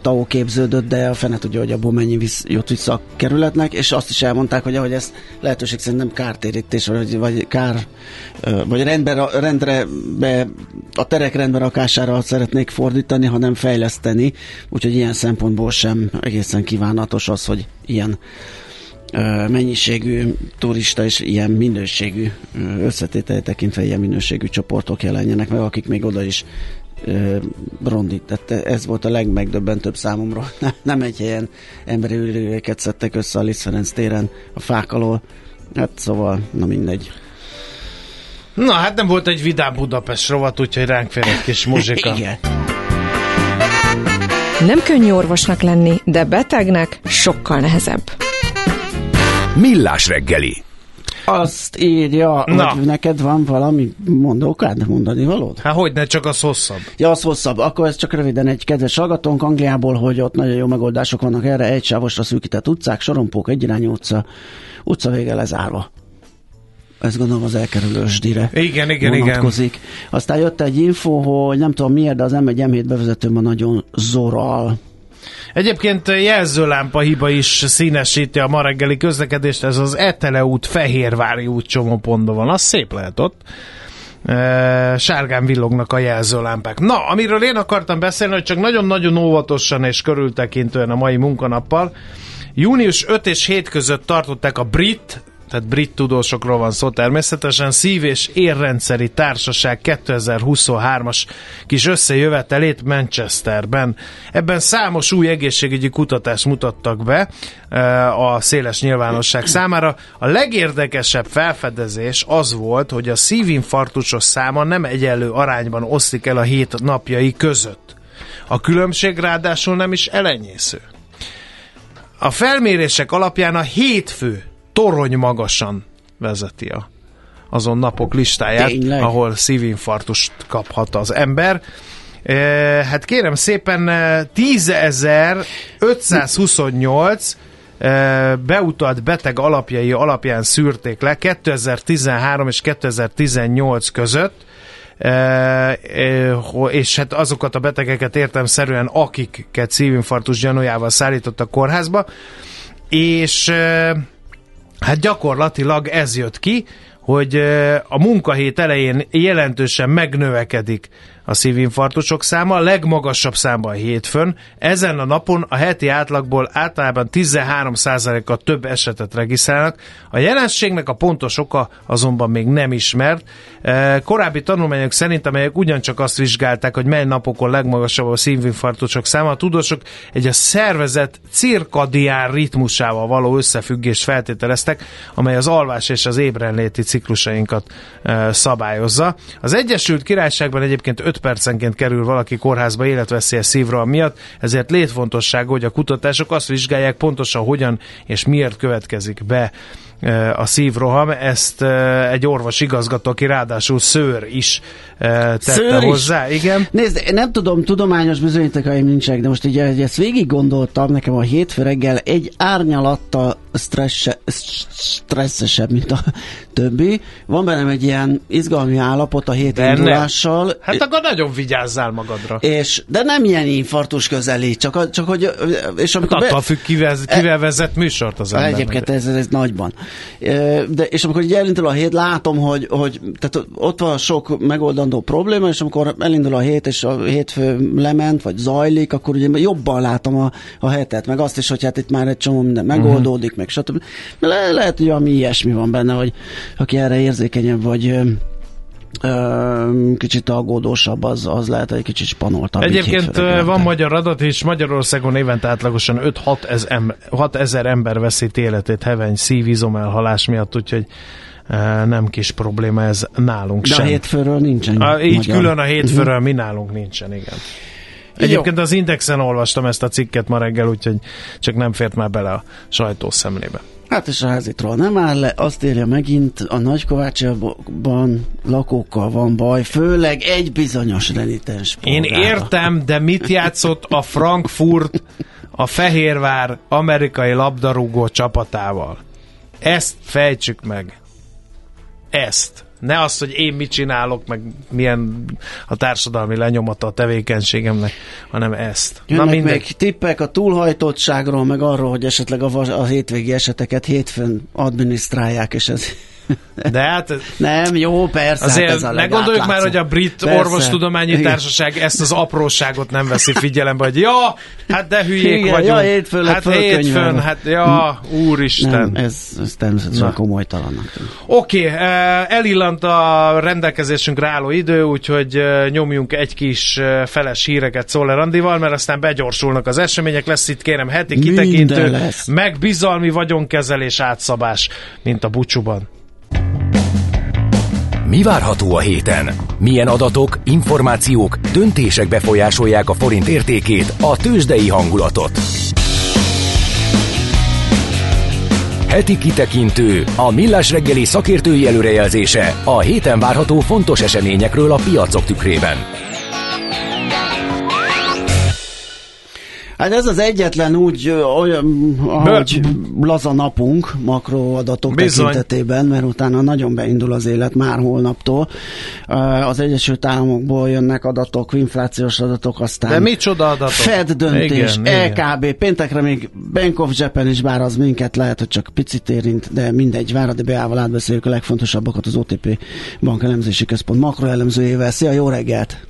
TAO képződött, de a fene tudja, hogy abból mennyi visz, jött vissza a kerületnek, és azt is elmondták, hogy ahogy ez lehetőség szerint nem kártérítés, vagy, vagy kár, vagy rendbe, rendre, be, a terek rendbe rakására szeretnék fordítani, hanem fejleszteni, úgyhogy ilyen szempontból sem egészen kívánatos az, hogy ilyen mennyiségű turista és ilyen minőségű összetételi tekintve ilyen minőségű csoportok jelenjenek meg, akik még oda is rondít. Tehát ez volt a legmegdöbbentőbb számomra. Nem, nem egy helyen emberi ülőket szedtek össze a Liszt Ferenc téren a fák alól. Hát szóval, na mindegy. Na, hát nem volt egy vidám Budapest rovat, úgyhogy ránk fér egy kis muzsika. Igen. Nem könnyű orvosnak lenni, de betegnek sokkal nehezebb. Millás reggeli. Azt írja, Na. hogy neked van valami mondókád, mondani valód? Hát hogy ne, csak az hosszabb. Ja, az hosszabb. Akkor ez csak röviden egy kedves hallgatónk Angliából, hogy ott nagyon jó megoldások vannak erre. Egy sávosra szűkített utcák, sorompók, egyirányú utca, utca vége lezárva. Ez gondolom az elkerülősdire Igen, igen, igen. vonatkozik. Aztán jött egy info, hogy nem tudom miért, de az M1 M7 bevezetőben nagyon zoral. Egyébként jelzőlámpa hiba is színesíti a ma reggeli közlekedést, ez az Etele út, Fehérvári út csomópontban van, az szép lehet ott. E, sárgán villognak a jelzőlámpák. Na, amiről én akartam beszélni, hogy csak nagyon-nagyon óvatosan és körültekintően a mai munkanappal. Június 5 és 7 között tartották a brit tehát brit tudósokról van szó természetesen, szív- és érrendszeri társaság 2023-as kis összejövetelét Manchesterben. Ebben számos új egészségügyi kutatást mutattak be eh, a széles nyilvánosság számára. A legérdekesebb felfedezés az volt, hogy a szívinfarktusos száma nem egyenlő arányban oszlik el a hét napjai között. A különbség ráadásul nem is elenyésző. A felmérések alapján a hétfő torony magasan vezeti a azon napok listáját, Tényleg? ahol szívinfarktust kaphat az ember. E, hát kérem szépen e, 10.528 e, beutalt beteg alapjai alapján szűrték le 2013 és 2018 között, E, e, és hát azokat a betegeket értemszerűen, akiket szívinfarktus gyanújával szállítottak kórházba, és e, Hát gyakorlatilag ez jött ki, hogy a munkahét elején jelentősen megnövekedik a szívinfarktusok száma, a legmagasabb számban hétfőn. Ezen a napon a heti átlagból általában 13%-kal több esetet regisztrálnak. A jelenségnek a pontos oka azonban még nem ismert. E, Korábbi tanulmányok szerint, amelyek ugyancsak azt vizsgálták, hogy mely napokon legmagasabb a szívinfarktusok száma, a tudósok egy a szervezet cirkadián ritmusával való összefüggést feltételeztek, amely az alvás és az ébrenléti ciklusainkat e, szabályozza. Az Egyesült Királyságban egyébként 5 percenként kerül valaki kórházba életveszélyes szívroham miatt, ezért létfontosságú, hogy a kutatások azt vizsgálják pontosan hogyan és miért következik be e, a szívroham. Ezt e, egy orvos igazgató, aki ráadásul szőr is tette Szőr is? hozzá. Igen. Nézd, nem tudom, tudományos bizonyítékaim nincsenek, de most így hogy ezt végig gondoltam, nekem a hétfő reggel egy árnyalatta stresse, stresszesebb, mint a többi. Van bennem egy ilyen izgalmi állapot a hét Benne? indulással. Hát akkor nagyon vigyázzál magadra. és, de nem ilyen infarktus közeli, csak, a, csak hogy, és amikor Hát attól függ, kivel, kivel vezet műsort az ember. Egyébként ez, ez nagyban. De, és amikor így elindul a hét, látom, hogy, hogy tehát ott van sok megoldandó probléma, és amikor elindul a hét, és a hétfő lement, vagy zajlik, akkor ugye jobban látom a, a hetet, meg azt is, hogy hát itt már egy csomó minden megoldódik, meg stb. Le, lehet, hogy ami ilyesmi van benne, hogy aki erre érzékenyebb, vagy kicsit aggódósabb, az, az lehet, egy kicsit spanoltabb. Egyébként van magyar adat, és Magyarországon évente átlagosan 5-6 ez em- 6 ezer ember veszíti életét heveny szívizomelhalás miatt, úgyhogy nem kis probléma ez nálunk De a sem. hétfőről nincsen. A, így magyar. külön a hétfőről mi nálunk nincsen, igen. Egyébként az Indexen olvastam ezt a cikket ma reggel, úgyhogy csak nem fért már bele a sajtószemlébe. Hát és a házitról nem áll le, azt írja megint, a Nagykovácsban lakókkal van baj, főleg egy bizonyos renitens Én polgára. értem, de mit játszott a Frankfurt a Fehérvár amerikai labdarúgó csapatával? Ezt fejtsük meg. Ezt. Ne azt, hogy én mit csinálok, meg milyen a társadalmi lenyomata a tevékenységemnek, hanem ezt. Jönnek Na mindegy. még tippek a túlhajtottságról, meg arról, hogy esetleg a, vas- a hétvégi eseteket hétfőn adminisztrálják, és ez De hát nem jó, persze. hát Azért ez a ne gondoljuk már, hogy a brit Persze. orvostudományi Igen. társaság ezt az apróságot nem veszi figyelembe, hogy ja, hát de hülyék Igen, vagyunk. ja, hétfőn hát hétfőn, hát ja, úristen. Nem, ez, ez természetesen Na. komolytalannak. Oké, okay, elillant a rendelkezésünkre álló idő, úgyhogy eh, nyomjunk egy kis eh, feles híreket Szoller Andival, mert aztán begyorsulnak az események, lesz itt kérem heti kitekintő, lesz. meg bizalmi vagyonkezelés átszabás, mint a bucsuban. Mi várható a héten? Milyen adatok, információk, döntések befolyásolják a forint értékét, a tőzsdei hangulatot? Heti kitekintő, a millás reggeli szakértői előrejelzése a héten várható fontos eseményekről a piacok tükrében. Hát ez az egyetlen úgy olyan, ahogy laza napunk makroadatok Bizony. tekintetében, mert utána nagyon beindul az élet már holnaptól. Az Egyesült Államokból jönnek adatok, inflációs adatok, aztán De micsoda adatok? Fed döntés, igen, LKB, igen. péntekre még Bank of Japan is, bár az minket lehet, hogy csak picit érint, de mindegy, Váradi Beával átbeszéljük a legfontosabbakat az OTP bankelemzési központ makroelemzőjével. Szia, jó reggelt!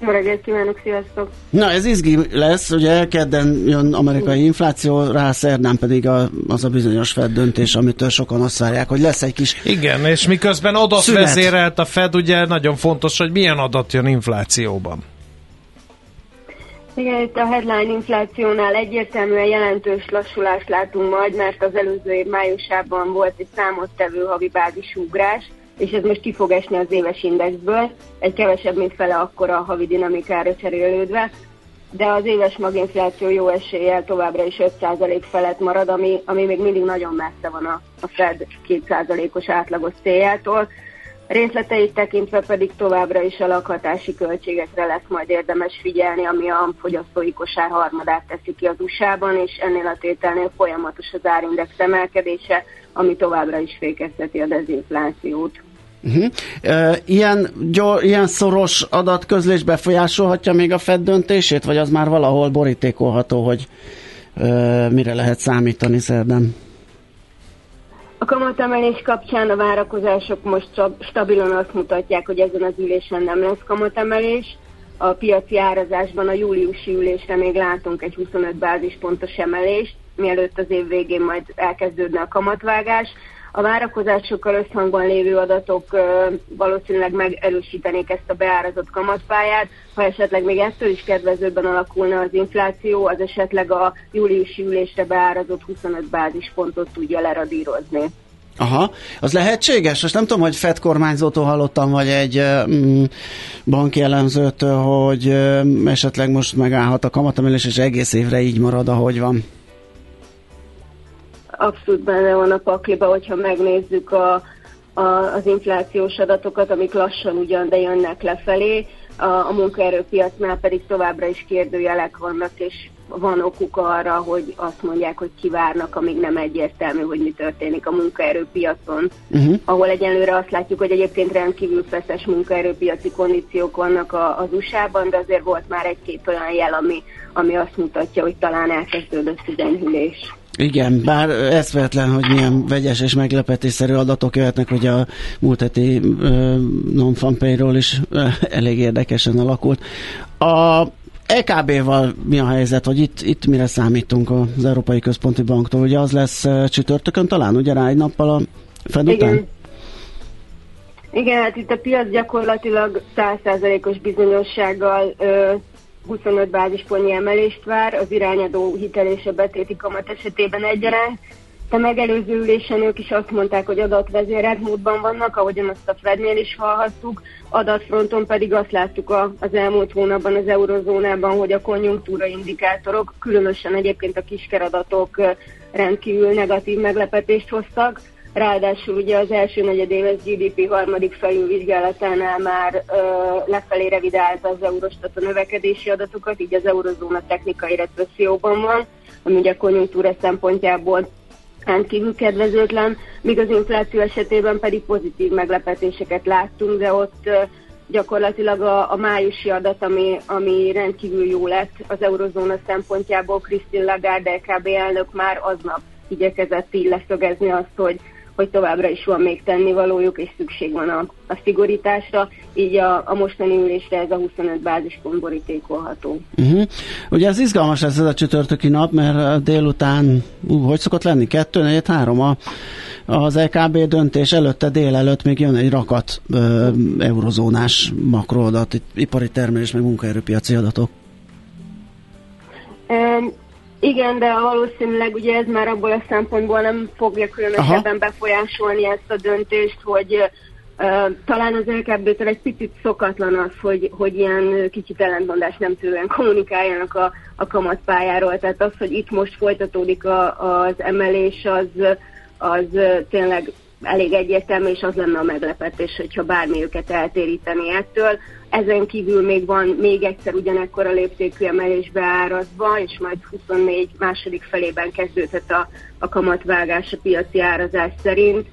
Jó reggelt kívánok, sziasztok! Na, ez izgi lesz, ugye kedden jön amerikai infláció, rá szerdán pedig a, az a bizonyos Fed döntés, amitől sokan azt várják, hogy lesz egy kis Igen, és miközben adatvezérelt a Fed, ugye nagyon fontos, hogy milyen adat jön inflációban. Igen, itt a headline inflációnál egyértelműen jelentős lassulást látunk majd, mert az előző év májusában volt egy számottevő havi bázisugrás, és ez most ki fog esni az éves indexből, egy kevesebb, mint fele akkor a havi dinamikára cserélődve, de az éves maginfláció jó eséllyel továbbra is 5% felett marad, ami, ami még mindig nagyon messze van a, a Fed 2%-os átlagos céljától. Részleteit tekintve pedig továbbra is a lakhatási költségekre lesz majd érdemes figyelni, ami a fogyasztói kosár harmadát teszi ki az USA-ban, és ennél a tételnél folyamatos az árindex emelkedése, ami továbbra is fékezheti a dezinflációt. Uh-huh. Uh, ilyen, gyor, ilyen szoros adatközlés befolyásolhatja még a Fed döntését, vagy az már valahol borítékolható, hogy uh, mire lehet számítani szerdán? A kamatemelés kapcsán a várakozások most stabilan azt mutatják, hogy ezen az ülésen nem lesz kamatemelés. A piaci árazásban a júliusi ülésre még látunk egy 25 bázispontos emelést, mielőtt az év végén majd elkezdődne a kamatvágás. A várakozásokkal összhangban lévő adatok valószínűleg megerősítenék ezt a beárazott kamatpályát. Ha esetleg még ettől is kedvezőbben alakulna az infláció, az esetleg a júliusi ülésre beárazott 25 bázispontot tudja leradírozni. Aha, az lehetséges? Most nem tudom, hogy Fed kormányzótól hallottam, vagy egy mm, banki elemzőtől, hogy mm, esetleg most megállhat a kamatemelés, és egész évre így marad, ahogy van abszolút benne van a pakliba, hogyha megnézzük a, a, az inflációs adatokat, amik lassan ugyan, de jönnek lefelé. A, a munkaerőpiacnál pedig továbbra is kérdőjelek vannak, és van okuk arra, hogy azt mondják, hogy kivárnak, amíg nem egyértelmű, hogy mi történik a munkaerőpiacon. Uh-huh. Ahol egyenlőre azt látjuk, hogy egyébként rendkívül feszes munkaerőpiaci kondíciók vannak a, az USA-ban, de azért volt már egy-két olyan jel, ami, ami azt mutatja, hogy talán elkezdődött az enyhülés. Igen, bár eszvetlen, hogy milyen vegyes és meglepetésszerű adatok jöhetnek, hogy a múlt heti non is elég érdekesen alakult. A EKB-val mi a helyzet, hogy itt, itt mire számítunk az Európai Központi Banktól? Ugye az lesz csütörtökön talán, ugye rá egy nappal a Fed után? Igen. Igen, hát itt a piac gyakorlatilag 100%-os bizonyossággal ö, 25 bázispontnyi emelést vár, az irányadó hitel és a betéti kamat esetében egyaránt. A megelőző ülésen ők is azt mondták, hogy adatvezérelt módban vannak, ahogyan azt a Fednél is hallhattuk. Adatfronton pedig azt láttuk az elmúlt hónapban az eurozónában, hogy a konjunktúra indikátorok, különösen egyébként a kiskeradatok rendkívül negatív meglepetést hoztak. Ráadásul ugye az első negyedéves GDP harmadik felülvizsgálatánál már ö, lefelé revidálta az Eurostat a növekedési adatokat, így az eurozóna technikai recesszióban van, ami ugye a konjunktúra szempontjából rendkívül kedvezőtlen, míg az infláció esetében pedig pozitív meglepetéseket láttunk, de ott ö, gyakorlatilag a, a májusi adat, ami, ami rendkívül jó lett az eurozóna szempontjából, Christine Lagarde, LKB elnök már aznap igyekezett így leszögezni azt, hogy hogy továbbra is van még tennivalójuk, és szükség van a, a szigorításra, így a, a mostani ülésre ez a 25 bázispont borítékolható. Uh-huh. Ugye ez izgalmas ez a csütörtöki nap, mert délután, uh, hogy szokott lenni, kettő, négy, három a, az EKB döntés előtte délelőtt még jön egy rakat ö, eurozónás makroadat, ipari termelés, meg munkaerőpiaci adatok. Um, igen, de valószínűleg ugye ez már abból a szempontból nem fogja különösebben Aha. befolyásolni ezt a döntést, hogy talán az LKB-től egy picit szokatlan az, hogy, hogy ilyen kicsit ellentmondás nem tőlen kommunikáljanak a, a kamatpályáról. Tehát az, hogy itt most folytatódik a, az emelés, az, az tényleg elég egyértelmű, és az lenne a meglepetés, hogyha bármi őket eltéríteni ettől. Ezen kívül még van még egyszer ugyanekkor a léptékű emelés beárazva, és majd 24 második felében kezdődhet a, a kamatvágás a piaci árazás szerint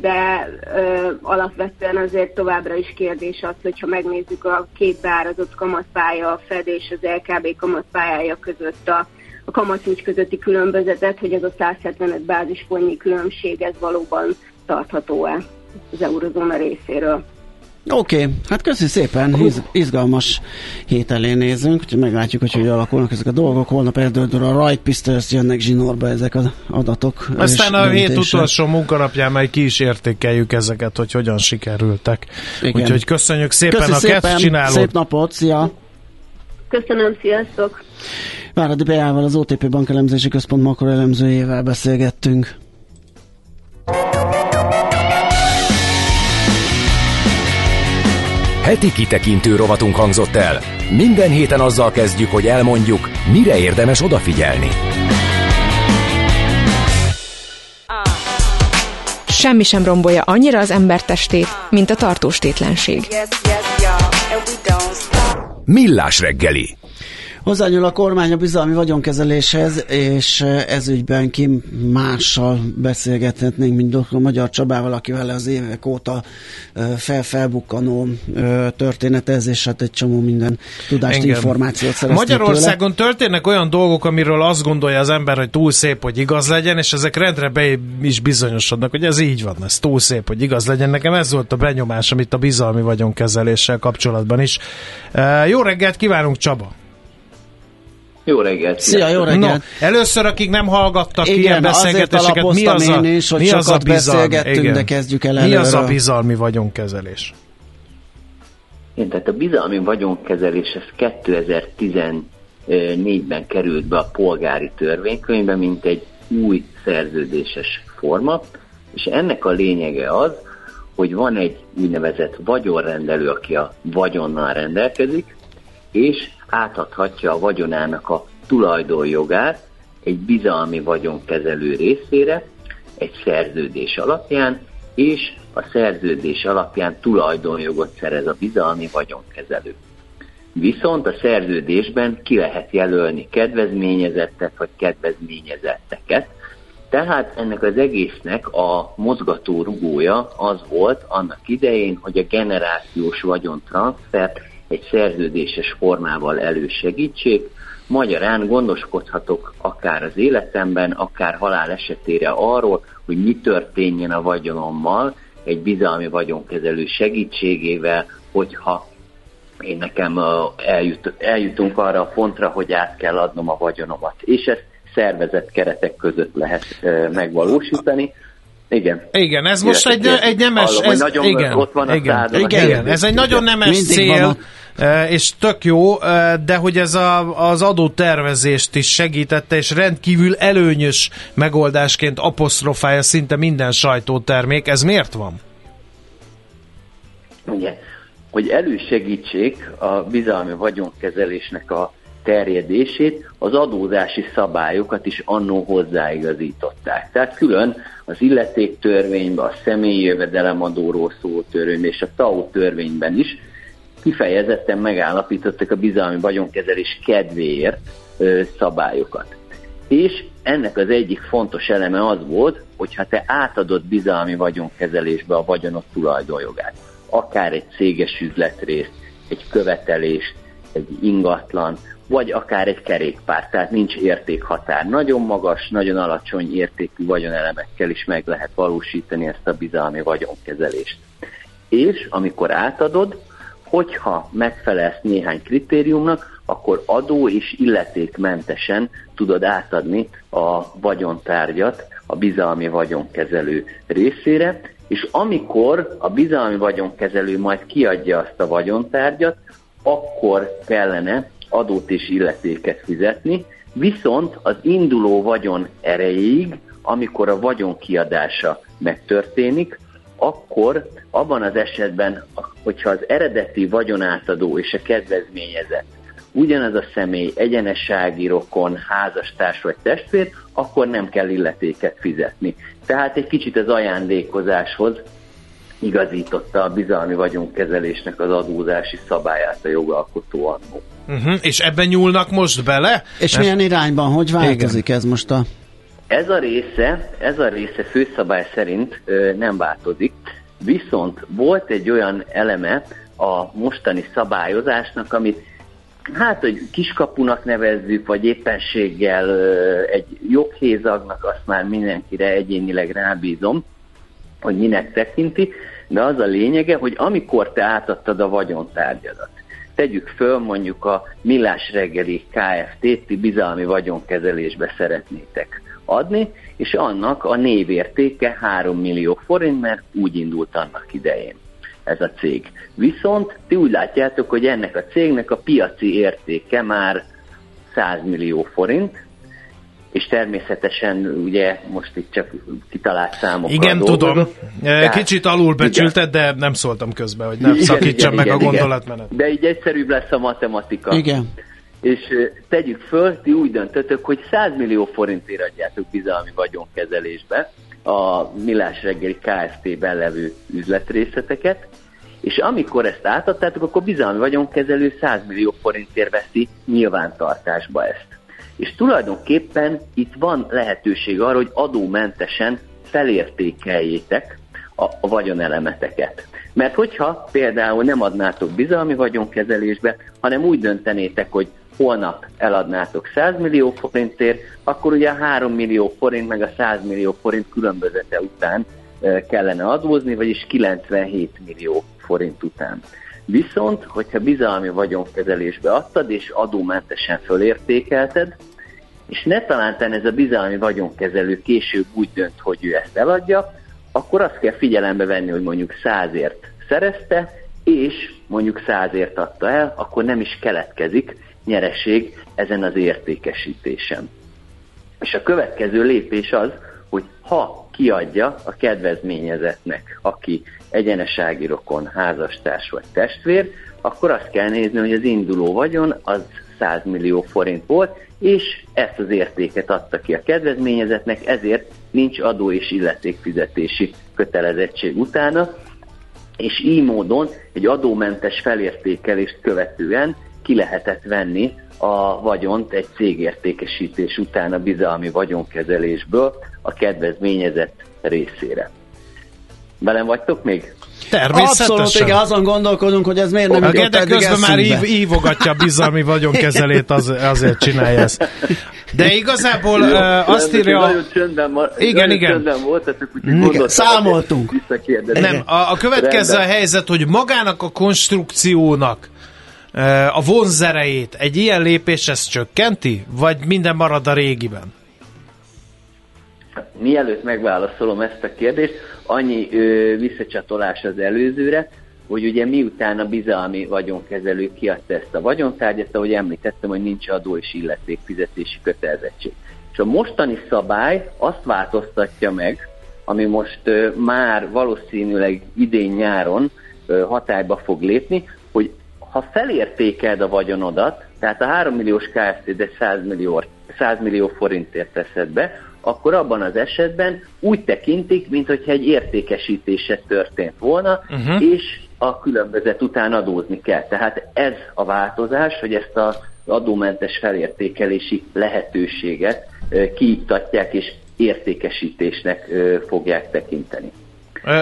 de ö, alapvetően azért továbbra is kérdés az, hogyha megnézzük a két beárazott kamatpálya, a Fed és az LKB kamatpályája között a, a kamatúcs közötti különbözetet, hogy ez a 175 bázispontnyi különbség, ez valóban tartható-e az eurozóna részéről. Oké, okay, hát köszi szépen, Iz, izgalmas hét elé nézünk, úgyhogy meglátjuk, hogy hogy alakulnak ezek a dolgok. Holnap eldöldül a rajtpisztős jönnek zsinórba ezek az adatok. Aztán a hét utolsó munkanapján majd ki is értékeljük ezeket, hogy hogyan sikerültek. Igen. Úgyhogy köszönjük szépen Köszi a szépen, csinálót. Szép napot, szia! Köszönöm, sziasztok! Váradi Beával, az OTP Bankelemzési Központ makroelemzőjével beszélgettünk. Heti kitekintő rovatunk hangzott el. Minden héten azzal kezdjük, hogy elmondjuk, mire érdemes odafigyelni. Semmi sem rombolja annyira az embertestét, mint a tartóstétlenség. Millás reggeli Hozzányúl a kormány a bizalmi vagyonkezeléshez, és ezügyben ki mással beszélgethetnénk, mint dr. Magyar Csabával, akivel az évek óta felfelbukkanó történet ez, és hát egy csomó minden tudást, Engem. információt szereztünk Magyarországon tőle. történnek olyan dolgok, amiről azt gondolja az ember, hogy túl szép, hogy igaz legyen, és ezek rendre be is bizonyosodnak, hogy ez így van, ez túl szép, hogy igaz legyen. Nekem ez volt a benyomás, amit a bizalmi vagyonkezeléssel kapcsolatban is. Jó reggelt kívánunk, Csaba! Jó reggelt! Szia, jó reggelt! No, először, akik nem hallgattak Igen, ilyen beszélgetéseket, mi az a, is, hogy mi az a bizalmi, Igen. de kezdjük el Mi előről. az a bizalmi vagyonkezelés? Igen, tehát a bizalmi vagyonkezelés ez 2014-ben került be a polgári törvénykönyvbe, mint egy új szerződéses forma, és ennek a lényege az, hogy van egy úgynevezett vagyonrendelő, aki a vagyonnal rendelkezik, és átadhatja a vagyonának a tulajdonjogát egy bizalmi vagyonkezelő részére, egy szerződés alapján, és a szerződés alapján tulajdonjogot szerez a bizalmi vagyonkezelő. Viszont a szerződésben ki lehet jelölni kedvezményezettet vagy kedvezményezetteket, tehát ennek az egésznek a mozgató rugója az volt annak idején, hogy a generációs vagyontranszfert egy szerződéses formával elősegítsék, magyarán gondoskodhatok akár az életemben, akár halál esetére arról, hogy mi történjen a vagyonommal, egy bizalmi vagyonkezelő segítségével, hogyha én nekem eljut, eljutunk arra a pontra, hogy át kell adnom a vagyonomat. És ezt szervezett keretek között lehet megvalósítani. Igen. Igen, ez most egy, egy nemes... Hallom, ez, nagyon igen, ott van a igen, igen, igen, ez egy nagyon nemes cél, és tök jó, de hogy ez a, az adótervezést is segítette, és rendkívül előnyös megoldásként apostrofálja szinte minden sajtótermék. Ez miért van? Ugye, hogy elősegítsék a bizalmi vagyonkezelésnek a terjedését, az adózási szabályokat is annó hozzáigazították. Tehát külön az illetéktörvényben, a személyi jövedelemadóról szóló törvényben és a TAO törvényben is kifejezetten megállapítottak a bizalmi vagyonkezelés kedvéért ö, szabályokat. És ennek az egyik fontos eleme az volt, hogy ha te átadod bizalmi vagyonkezelésbe a vagyonot tulajdonjogát, akár egy céges üzletrészt, egy követelést, egy ingatlan, vagy akár egy kerékpár, tehát nincs értékhatár. Nagyon magas, nagyon alacsony értékű vagyonelemekkel is meg lehet valósítani ezt a bizalmi vagyonkezelést. És amikor átadod, hogyha megfelelsz néhány kritériumnak, akkor adó és illetékmentesen tudod átadni a vagyontárgyat a bizalmi vagyonkezelő részére, és amikor a bizalmi vagyonkezelő majd kiadja azt a vagyontárgyat, akkor kellene adót és illetéket fizetni, viszont az induló vagyon erejéig, amikor a vagyon kiadása megtörténik, akkor abban az esetben, hogyha az eredeti vagyonátadó és a kedvezményezett ugyanaz a személy egyenessági rokon, házastárs vagy testvér, akkor nem kell illetéket fizetni. Tehát egy kicsit az ajándékozáshoz igazította a bizalmi vagyonkezelésnek az adózási szabályát a jogalkotó annó. Uh-huh. És ebben nyúlnak most bele? És milyen irányban? Hogy változik Igen. ez most a... Ez a része, ez a része főszabály szerint ö, nem változik, viszont volt egy olyan eleme a mostani szabályozásnak, amit hát, hogy kiskapunak nevezzük, vagy éppenséggel ö, egy joghézagnak, azt már mindenkire egyénileg rábízom, hogy minek tekinti, de az a lényege, hogy amikor te átadtad a vagyontárgyadat, tegyük föl mondjuk a Millás reggeli KFT-t, ti bizalmi vagyonkezelésbe szeretnétek adni, és annak a névértéke 3 millió forint, mert úgy indult annak idején ez a cég. Viszont ti úgy látjátok, hogy ennek a cégnek a piaci értéke már 100 millió forint, és természetesen ugye most itt csak kitalált számok. Igen, tudom. Tehát, Kicsit alulbecsülted, de nem szóltam közben, hogy nem igen, szakítsam igen, meg igen, a gondolatmenet. De így egyszerűbb lesz a matematika. Igen. És tegyük föl, ti úgy döntötök, hogy 100 millió forintért adjátok bizalmi vagyonkezelésbe a Millás reggeli KFT-ben levő üzletrészeteket, és amikor ezt átadtátok, akkor bizalmi vagyonkezelő 100 millió forintért veszi nyilvántartásba ezt. És tulajdonképpen itt van lehetőség arra, hogy adómentesen felértékeljétek a, a vagyonelemeteket. Mert hogyha például nem adnátok bizalmi vagyonkezelésbe, hanem úgy döntenétek, hogy holnap eladnátok 100 millió forintért, akkor ugye a 3 millió forint meg a 100 millió forint különbözete után kellene adózni, vagyis 97 millió forint után. Viszont, hogyha bizalmi vagyonkezelésbe adtad, és adómentesen fölértékelted, és ne talántán ez a bizalmi vagyonkezelő később úgy dönt, hogy ő ezt eladja, akkor azt kell figyelembe venni, hogy mondjuk százért szerezte, és mondjuk százért adta el, akkor nem is keletkezik nyereség ezen az értékesítésen. És a következő lépés az, hogy ha kiadja a kedvezményezetnek, aki egyenesági rokon, házastárs vagy testvér, akkor azt kell nézni, hogy az induló vagyon az 100 millió forint volt, és ezt az értéket adta ki a kedvezményezetnek, ezért nincs adó és illetékfizetési kötelezettség utána, és így módon egy adómentes felértékelést követően ki lehetett venni a vagyont egy cégértékesítés után a bizalmi vagyonkezelésből a kedvezményezett részére. Velem vagytok még? Természetesen. Abszolút, igen, azon gondolkodunk, hogy ez miért nem jutott eddig közben már ív, ívogatja a bizalmi vagyonkezelét, az, azért csinálja ezt. De igazából Jó, uh, azt írja... Nagyon csöndben, ma, igen, nagyon igen. csöndben voltatok, úgyhogy Számoltunk. Nem, a, a következő a helyzet, hogy magának a konstrukciónak a vonzerejét egy ilyen lépés ezt csökkenti, vagy minden marad a régiben? Mielőtt megválaszolom ezt a kérdést, annyi ö, visszacsatolás az előzőre, hogy ugye miután a bizalmi vagyonkezelő kiadta ezt a vagyontárgyat, ahogy említettem, hogy nincs adó és illetékfizetési kötelezettség. És a mostani szabály azt változtatja meg, ami most ö, már valószínűleg idén-nyáron hatályba fog lépni, ha felértékeld a vagyonodat, tehát a 3 milliós KFT, de 100 millió, 100 millió forintért teszed be, akkor abban az esetben úgy tekintik, mintha egy értékesítése történt volna, uh-huh. és a különbözet után adózni kell. Tehát ez a változás, hogy ezt az adómentes felértékelési lehetőséget kiiktatják és értékesítésnek fogják tekinteni.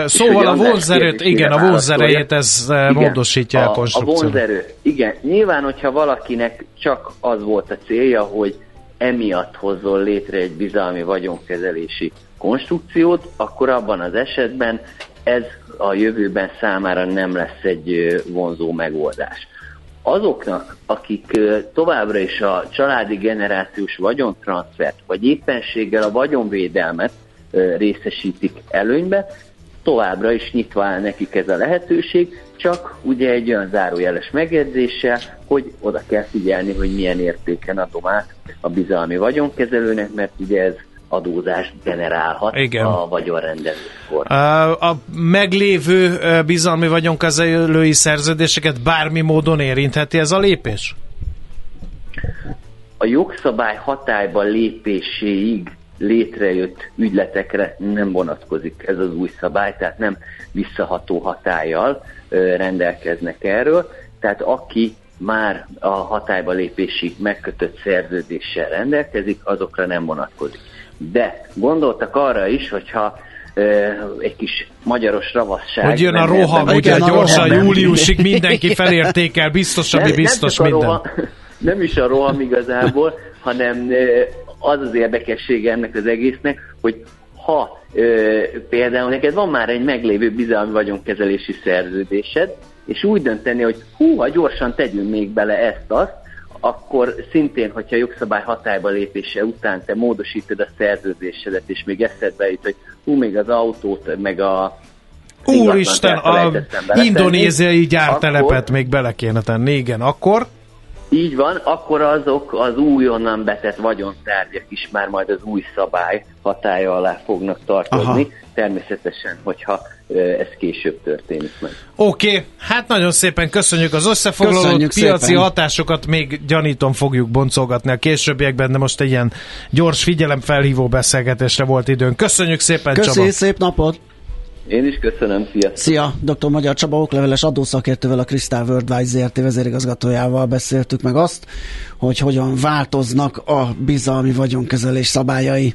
Szóval a vonzerőt, igen, a vonzerejét ez igen, módosítja a, a konstrukciót. A vonzerő, igen. Nyilván, hogyha valakinek csak az volt a célja, hogy emiatt hozzon létre egy bizalmi vagyonkezelési konstrukciót, akkor abban az esetben ez a jövőben számára nem lesz egy vonzó megoldás. Azoknak, akik továbbra is a családi generációs vagyontranszfert, vagy éppenséggel a vagyonvédelmet részesítik előnybe, továbbra is nyitva áll nekik ez a lehetőség, csak ugye egy olyan zárójeles megjegyzéssel, hogy oda kell figyelni, hogy milyen értéken adom át a bizalmi vagyonkezelőnek, mert ugye ez adózást generálhat Igen. a vagyonrendelőkor. A meglévő bizalmi vagyonkezelői szerződéseket bármi módon érintheti ez a lépés? A jogszabály hatályba lépéséig létrejött ügyletekre nem vonatkozik ez az új szabály, tehát nem visszaható hatállyal rendelkeznek erről. Tehát aki már a hatályba lépésig megkötött szerződéssel rendelkezik, azokra nem vonatkozik. De gondoltak arra is, hogyha egy kis magyaros ravasság. Hogy jön a roham, ugye gyorsan júliusig mindenki felértékel, biztos, ami nem, biztos nem minden. Roham, nem is a roham igazából, hanem az az érdekessége ennek az egésznek, hogy ha ö, például neked van már egy meglévő bizalmi vagyonkezelési szerződésed, és úgy dönteni, hogy hú, ha gyorsan tegyünk még bele ezt-azt, akkor szintén, hogyha jogszabály hatályba lépése után te módosítod a szerződésedet, és még eszedbe jut, hogy hú, még az autót, meg a Úristen, a indonéziai gyártelepet akkor, még bele kéne tenni, igen, akkor? Így van, akkor azok az újonnan betett vagyontárgyak is már majd az új szabály hatája alá fognak tartozni. Aha. Természetesen, hogyha ez később történik meg. Oké, okay. hát nagyon szépen köszönjük az összefoglalót, köszönjük piaci szépen. hatásokat még gyanítom fogjuk boncolgatni a későbbiekben, de most egy ilyen gyors figyelemfelhívó beszélgetésre volt időn. Köszönjük szépen, Köszi, Csaba! szép napot! Én is köszönöm, szia! Szia! Dr. Magyar Csaba okleveles adószakértővel, a Crystal Worldwide ZRT vezérigazgatójával beszéltük meg azt, hogy hogyan változnak a bizalmi vagyonkezelés szabályai.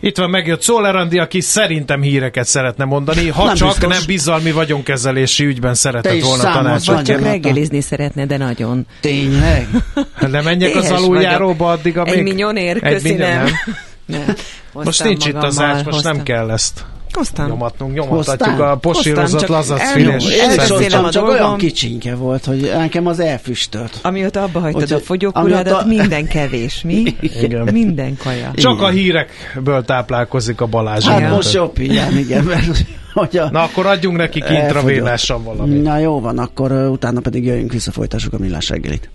Itt van megjött Szoller Andi, aki szerintem híreket szeretne mondani, ha nem csak biztos. nem bizalmi vagyonkezelési ügyben szeretett volna tanácsot. Vagy csak reggelizni szeretne, de nagyon. Tényleg? De menjek az aluljáróba addig, amíg... Egy minyonért, köszi nem. nem. Most nincs itt az ács, most nem kell ezt. Hoztam. Nyomatnunk, nyomathatjuk a posírozott lazacfilés. Én csak olyan kicsinke volt, hogy nekem az elfüstölt. Amióta abba hagytad a fogyókúrádat, a... minden kevés, mi? Igen. Minden kaja. Csak igen. a hírekből táplálkozik a Balázs. Hát most jobb igen, igen, mert hogy a... Na akkor adjunk neki intravénással valamit. Na jó van, akkor uh, utána pedig jöjjünk vissza, folytassuk a millás reggelit.